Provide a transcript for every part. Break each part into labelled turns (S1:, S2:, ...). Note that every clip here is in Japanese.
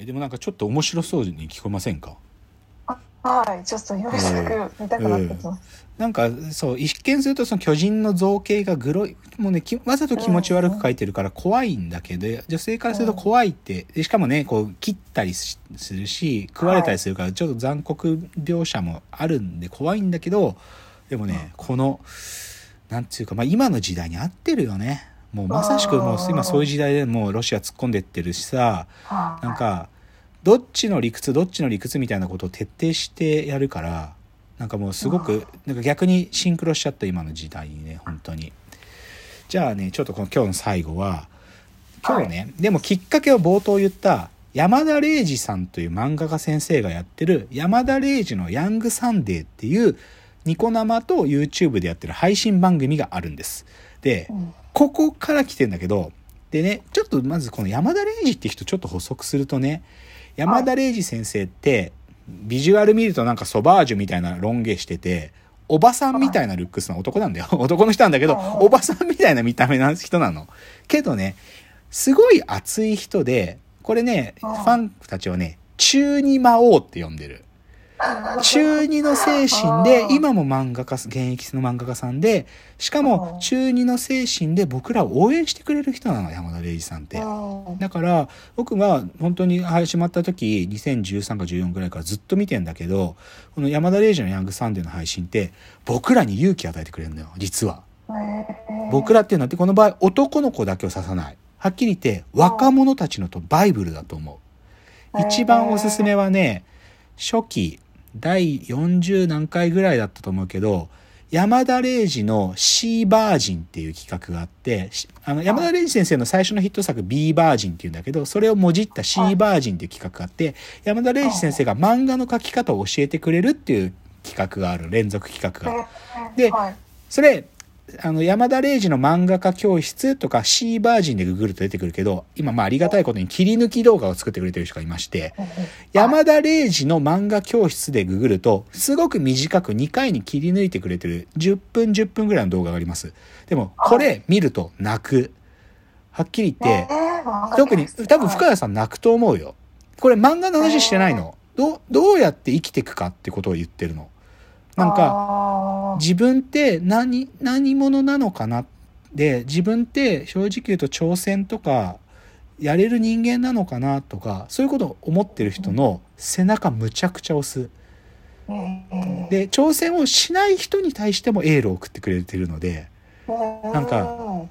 S1: えでもなんかちょっと面白そうに聞こえませんか？
S2: はい、ちょっとよろしく見たくなってきます。
S1: なんかそう一見するとその巨人の造形がグロい。もうねきわざと気持ち悪く描いてるから怖いんだけど女性からすると怖いって。でしかもねこう切ったりしするし食われたりするからちょっと残酷描写もあるんで怖いんだけどでもねこのなんていうか、まあ、今の時代に合ってるよねもうまさしくもう今そういう時代でもうロシア突っ込んでってるしさ
S2: はい
S1: なんかどっちの理屈どっちの理屈みたいなことを徹底してやるからなんかもうすごくなんか逆にシンクロしちゃった今の時代にね本当に。じゃあねちょっとこの今日の最後は今日ね、でもきっかけを冒頭言った山田礼二さんという漫画家先生がやってる山田礼二のヤングサンデーっていうニコ生と YouTube でやってる配信番組があるんです。で、
S2: うん
S1: ここから来てんだけど、でね、ちょっとまずこの山田礼二って人ちょっと補足するとね、山田礼二先生って、ビジュアル見るとなんかソバージュみたいなロン毛してて、おばさんみたいなルックスの男なんだよ。男の人なんだけど、
S2: はい
S1: おばさんみたいな見た目な人なの。けどね、すごい熱い人で、これね、フ
S2: はい
S1: ァンたちをね、中二魔王って呼んでる。中二の精神で、今も漫画家、現役の漫画家さんで、しかも中二の精神で僕らを応援してくれる人なの、山田礼二さんって。
S2: うん
S1: だから、僕は本当に始まった時、2013か14ぐらいからずっと見てんだけど、この山田礼二のヤングサンデーの配信って、僕らに勇気を与えてくれるのよ、実は。
S2: えー
S1: 僕らっていうのは、この場合、男の子だけを指さない。はっきり言って、若者たちのとバイブルだと思う。一番おすすめはね、初期、第40何回ぐらいだったと思うけど、山田礼二の C バージンっていう企画があって、しあの山田礼二先生の最初のヒット作 B バージンっていうんだけど、それをもじった C バージンっていう企画があって、山田礼二先生が漫画の描き方を教えてくれるっていう企画がある、連続企画が。で
S2: はい
S1: それ、あの、山田礼二の漫画家教室とか C バージンでググると出てくるけど、今まあありがたいことに切り抜き動画を作ってくれてる人がいまして、山田礼二の漫画教室でググると、すごく短く2回に切り抜いてくれてる10分10分ぐらいの動画があります。でも、これ見ると泣く。はっきり言って、特に多分深谷さん泣くと思うよ。これ漫画の話してないの。どう、どうやって生きていくかってことを言ってるの。なんか、
S2: か
S1: 自分って何、何者なのかな？で、自分って正直言うと挑戦とか、やれる人間なのかな？とか、そういうことを思ってる人の背中むちゃくちゃ押す。で、挑戦をしない人に対してもエールを送ってくれてるので、なんか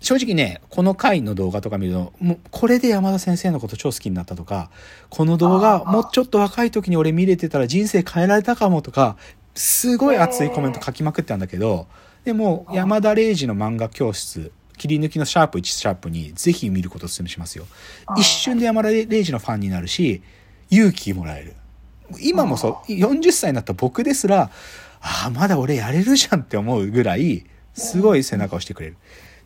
S1: 正直ね、この回の動画とか見ると、もうこれで山田先生のこと超好きになったとか、この動画もうちょっと若い時に俺見れてたら人生変えられたかもとか、すごい熱いコメント書きまくってたんだけど、でも山田礼二の漫画教室、切り抜きのシャープ1シャープにぜひ見ることをお勧めしますよ。一瞬で山田礼二のファンになるし、勇気もらえる。今もそう、40歳になった僕ですら、ああ、まだ俺やれるじゃんって思うぐらい、すごい背中を押してくれる。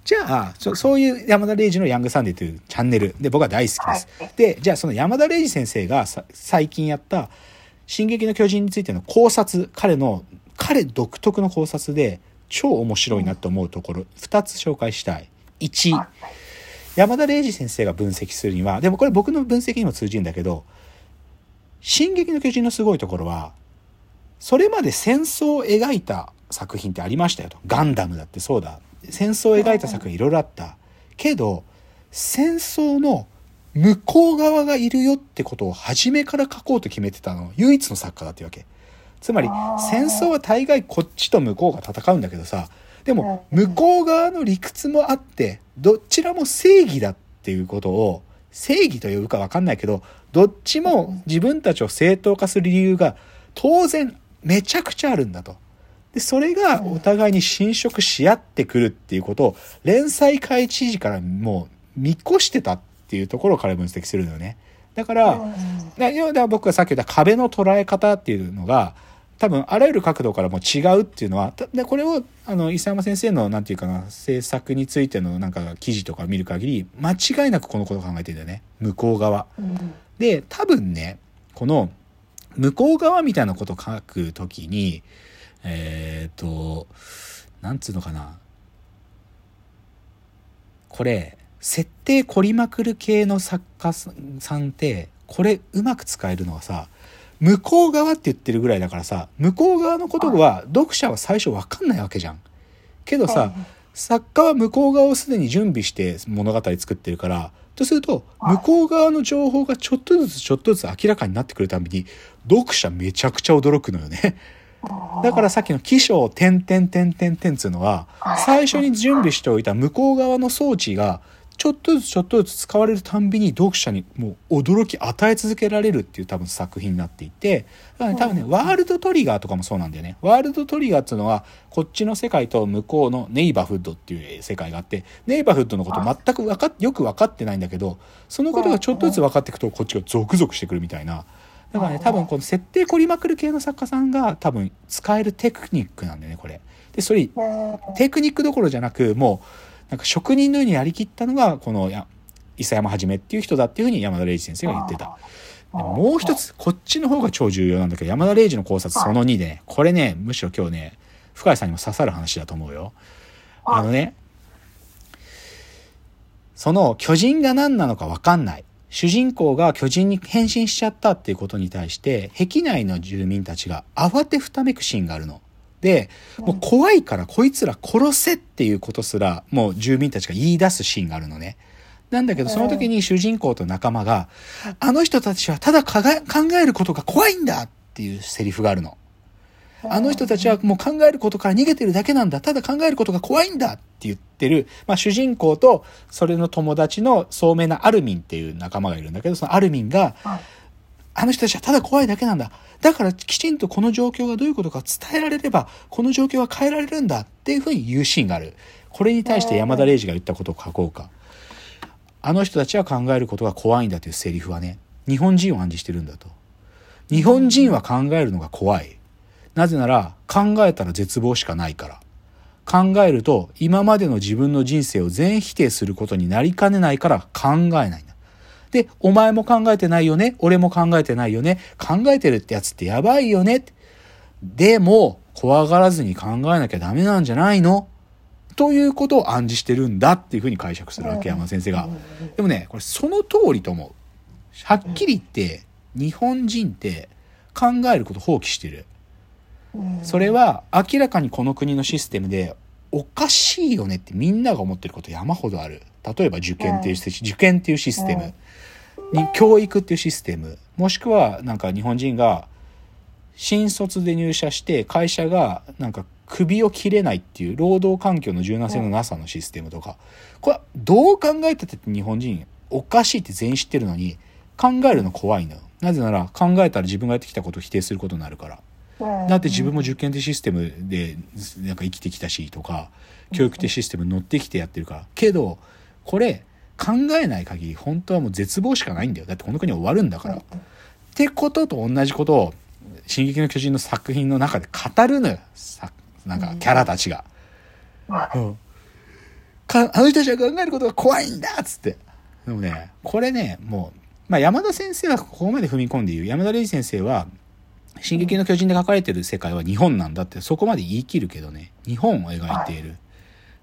S1: じゃあ、そそういう山田礼二のヤングサンデーというチャンネルで僕は大好きです。
S2: はい
S1: で、じゃあその山田礼二先生がさ最近やった進撃の巨人についての考察、彼の、彼独特の考察で超面白いなと思うところ、2つ紹介したい。1、
S2: はい
S1: 山田礼二先生が分析するには、でもこれ僕の分析にも通じるんだけど、進撃の巨人のすごいところは、それまで戦争を描いた作品ってありましたよと。ガンダムだってそうだ。戦争を描いた作品いろいろあった。けど、戦争の向こう側がいるよってことを初めから書こうと決めてたの、唯一の作家だってわけ。つまり戦争は大概こっちと向こうが戦うんだけどさ、でも、向こう側の理屈もあって、どちらも正義だっていうことを、正義と呼ぶかわかんないけど、どっちも自分たちを正当化する理由が当然めちゃくちゃあるんだと。で、それがお互いに侵食し合ってくるっていうことを、連載開始時からもう見越してたっていうところから分析するのよね。だから、だ要は僕がさっき言った壁の捉え方っていうのが、多分あらゆる角度からも違うっていうのは、たでこれを、あの、伊佐山先生の、なんていうかな、制作についてのなんか記事とか見る限り、間違いなくこのことを考えてるんだよね。向こう側。で、多分ね、この、向こう側みたいなことを書くときに、えっ、と、なんつうのかな。これ、設定凝りまくる系の作家さんって、これうまく使えるのはさ向こう側って言ってるぐらいだからさ向こう側のことは読者は最初わかんないわけじゃん。けどさ、作家は向こう側をすでに準備して物語作ってるからとすると向こう側の情報がちょっとずつちょっとずつ明らかになってくるたびに読者めちゃくちゃ驚くのよね。だからさっきの起承点点点点点つうのは最初に準備しておいた向こう側の装置がちょっとずつちょっとずつ使われるたんびに読者にもう驚き与え続けられるっていう多分作品になっていてだからね多分ねワールドトリガーとかもそうなんだよね。ワールドトリガーっていうのはこっちの世界と向こうのネイバーフッドっていう世界があってネイバーフッドのこと全く分かっよく分かってないんだけどそのことがちょっとずつ分かっていくとこっちがゾクゾクしてくるみたいな。だからね多分この設定凝りまくる系の作家さんが多分使えるテクニックなんだよねこれ。でそれテクニックどころじゃなくもうなんか職人のようにやりきったのがこのや伊佐山はじめっていう人だっていうふうに山田礼二先生が言ってた。もう一つ、こっちの方が超重要なんだけど、山田礼二の考察その2でね、これね、むしろ今日ね、深井さんにも刺さる話だと思うよ。あのね、その巨人が何なのかわかんない。主人公が巨人に変身しちゃったっていうことに対して、壁内の住民たちが慌てふためくシーンがあるの。で、もう怖いからこいつら殺せっていうことすら、もう住民たちが言い出すシーンがあるのね。なんだけど、その時に主人公と仲間が、あの人たちはただ考えることが怖いんだっていうセリフがあるの。あの人たちはもう考えることから逃げてるだけなんだ。ただ考えることが怖いんだって言ってる、まあ主人公とそれの友達の聡明なアルミンっていう仲間がいるんだけど、そのアルミンが、あの人たちはただ怖いだけなんだ。だからきちんとこの状況がどういうことか伝えられれば、この状況は変えられるんだっていうふうに言うシーンがある。これに対して山田礼二が言ったことを書こうか。あの人たちは考えることが怖いんだというセリフはね、日本人を暗示してるんだと。日本人は考えるのが怖い。なぜなら考えたら絶望しかないから。考えると今までの自分の人生を全否定することになりかねないから考えないんだ。で、お前も考えてないよね俺も考えてないよね考えてるってやつってやばいよねでも、怖がらずに考えなきゃダメなんじゃないの？ということを暗示してるんだっていうふうに解釈するわけ、山先生が。でもね、これその通りと思う。はっきり言って、日本人って考えること放棄してる。それは明らかにこの国のシステムでおかしいよねってみんなが思ってること山ほどある。例えば受験っていう、受験っていうシステム。に教育っていうシステム。もしくはなんか日本人が新卒で入社して会社がなんか首を切れないっていう労働環境の柔軟性のなさのシステムとか。これはどう考えたって日本人おかしいって全員知ってるのに考えるの怖いのよ。なぜなら考えたら自分がやってきたことを否定することになるから。だって自分も受験ってシステムでなんか生きてきたしとか教育ってシステムに乗ってきてやってるからけどこれ考えない限り本当はもう絶望しかないんだよだってこの国終わるんだから。ってことと同じことを「進撃の巨人」の作品の中で語るのよなんかキャラたちが。うんかあの人たちが考えることが怖いんだっつって。でもね、これね、もう、まあ、山田先生はここまで踏み込んで言う。山田礼二先生は、進撃の巨人で書かれてる世界は日本なんだってそこまで言い切るけどね日本を描いている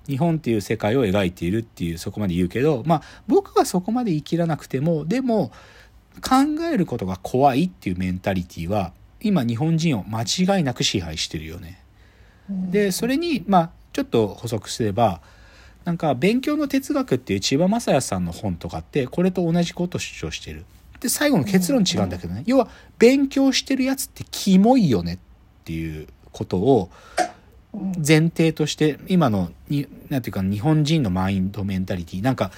S1: 日本っていう世界を描いているっていうそこまで言うけどまあ僕はそこまで言い切らなくてもでも考えることが怖いっていうメンタリティーは今日本人を間違いなく支配してるよね。でそれにまあちょっと補足すればなんか勉強の哲学っていう千葉雅也さんの本とかってこれと同じことを主張してる。で最後の結論違うんだけどね、要は勉強してるやつってキモいよねっていうことを前提として今のになんていうか日本人のマインドメンタリティなんか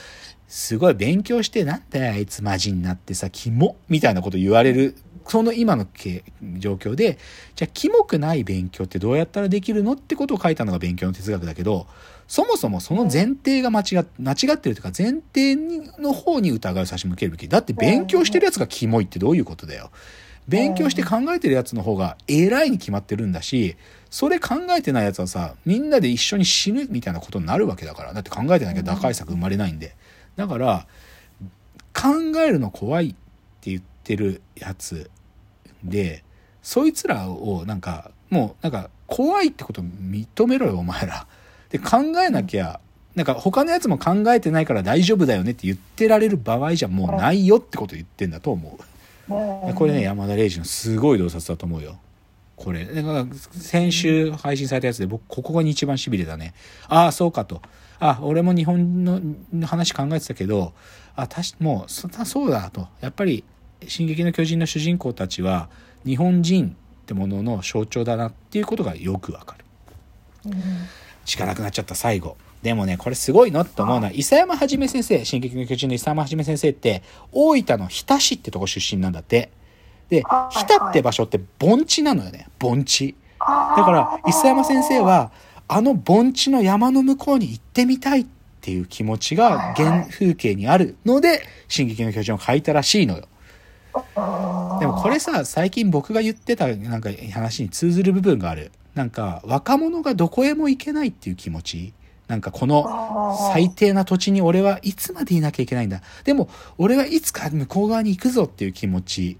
S1: すごい勉強してなんだよあいつマジになってさキモみたいなこと言われるその今の状況でじゃあキモくない勉強ってどうやったらできるのってことを書いたのが勉強の哲学だけどそもそもその前提が間違間違ってるというか前提の方に疑いを差し向けるべき。だって勉強してるやつがキモいってどういうことだよ。勉強して考えてるやつの方が偉いに決まってるんだしそれ考えてないやつはさみんなで一緒に死ぬみたいなことになるわけだからだって考えてなきゃ打開策生まれないんでだから考えるの怖いって言ってるやつでそいつらをなんかもうなんか怖いってこと認めろよお前らで考えなきゃなんか他のやつも考えてないから大丈夫だよねって言ってられる場合じゃもうないよってこと言ってんだと思う。
S2: うん
S1: これね、山田礼二のすごい洞察だと思うよ。これ。先週配信されたやつで僕、ここが一番痺れたね。ああ、そうかと。あ、俺も日本の話考えてたけど、あ、たし、もう、そそうだと。やっぱり、進撃の巨人の主人公たちは、日本人ってものの象徴だなっていうことがよくわかる。
S2: うん
S1: しかなくなっちゃった最後。でもね、これすごいのって思うのは、伊佐山はじめ先生、進撃の巨人の伊佐山はじめ先生って、大分の日田市ってとこ出身なんだって。で、
S2: はい
S1: 日田って場所って盆地なのよね。盆地。だから、伊佐山先生は、あの盆地の山の向こうに行ってみたいっていう気持ちが原風景にあるので、進撃の巨人を書いたらしいのよ。
S2: うん
S1: でもこれさ、最近僕が言ってたなんか話に通ずる部分がある。なんか、若者がどこへも行けないっていう気持ち。なんかこの最低な土地に俺はいつまでいなきゃいけないんだ。でも、俺はいつか向こう側に行くぞっていう気持ち。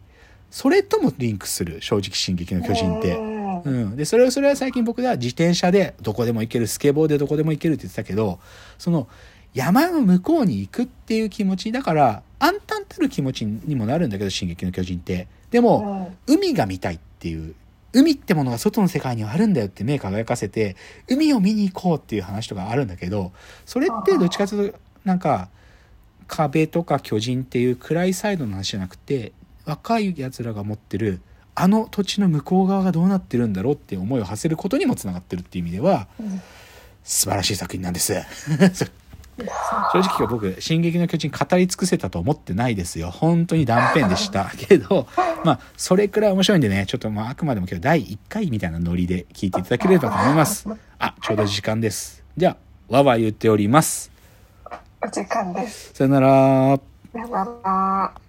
S1: それともリンクする、正直進撃の巨人って。
S2: うん
S1: うん。で、それは、それは最近僕では自転車でどこでも行ける、スケボーでどこでも行けるって言ってたけど、その、山の向こうに行くっていう気持ち、だから、暗淡たる気持ちにもなるんだけど、進撃の巨人って。でも、海が見たいっていう、海ってものが外の世界にはあるんだよって目輝かせて、海を見に行こうっていう話とかあるんだけど、それってどっちかというと、なんか、壁とか巨人っていう暗いサイドの話じゃなくて、若い奴らが持ってる、あの土地の向こう側がどうなってるんだろうっていう思いを馳せることにもつながってるっていう意味では、
S2: うん
S1: 素晴らしい作品なんです。正直僕、進撃の巨人語り尽くせたと思ってないですよ。本当に断片でした。けど、まあ、それくらい面白いんでね、ちょっとまあ、あくまでも今日第1回みたいなノリで聞いていただければと思います。あ、ちょうど時間です。じゃあ、わわ言っております。
S2: お時間です。
S1: さよなら。
S2: さよなら。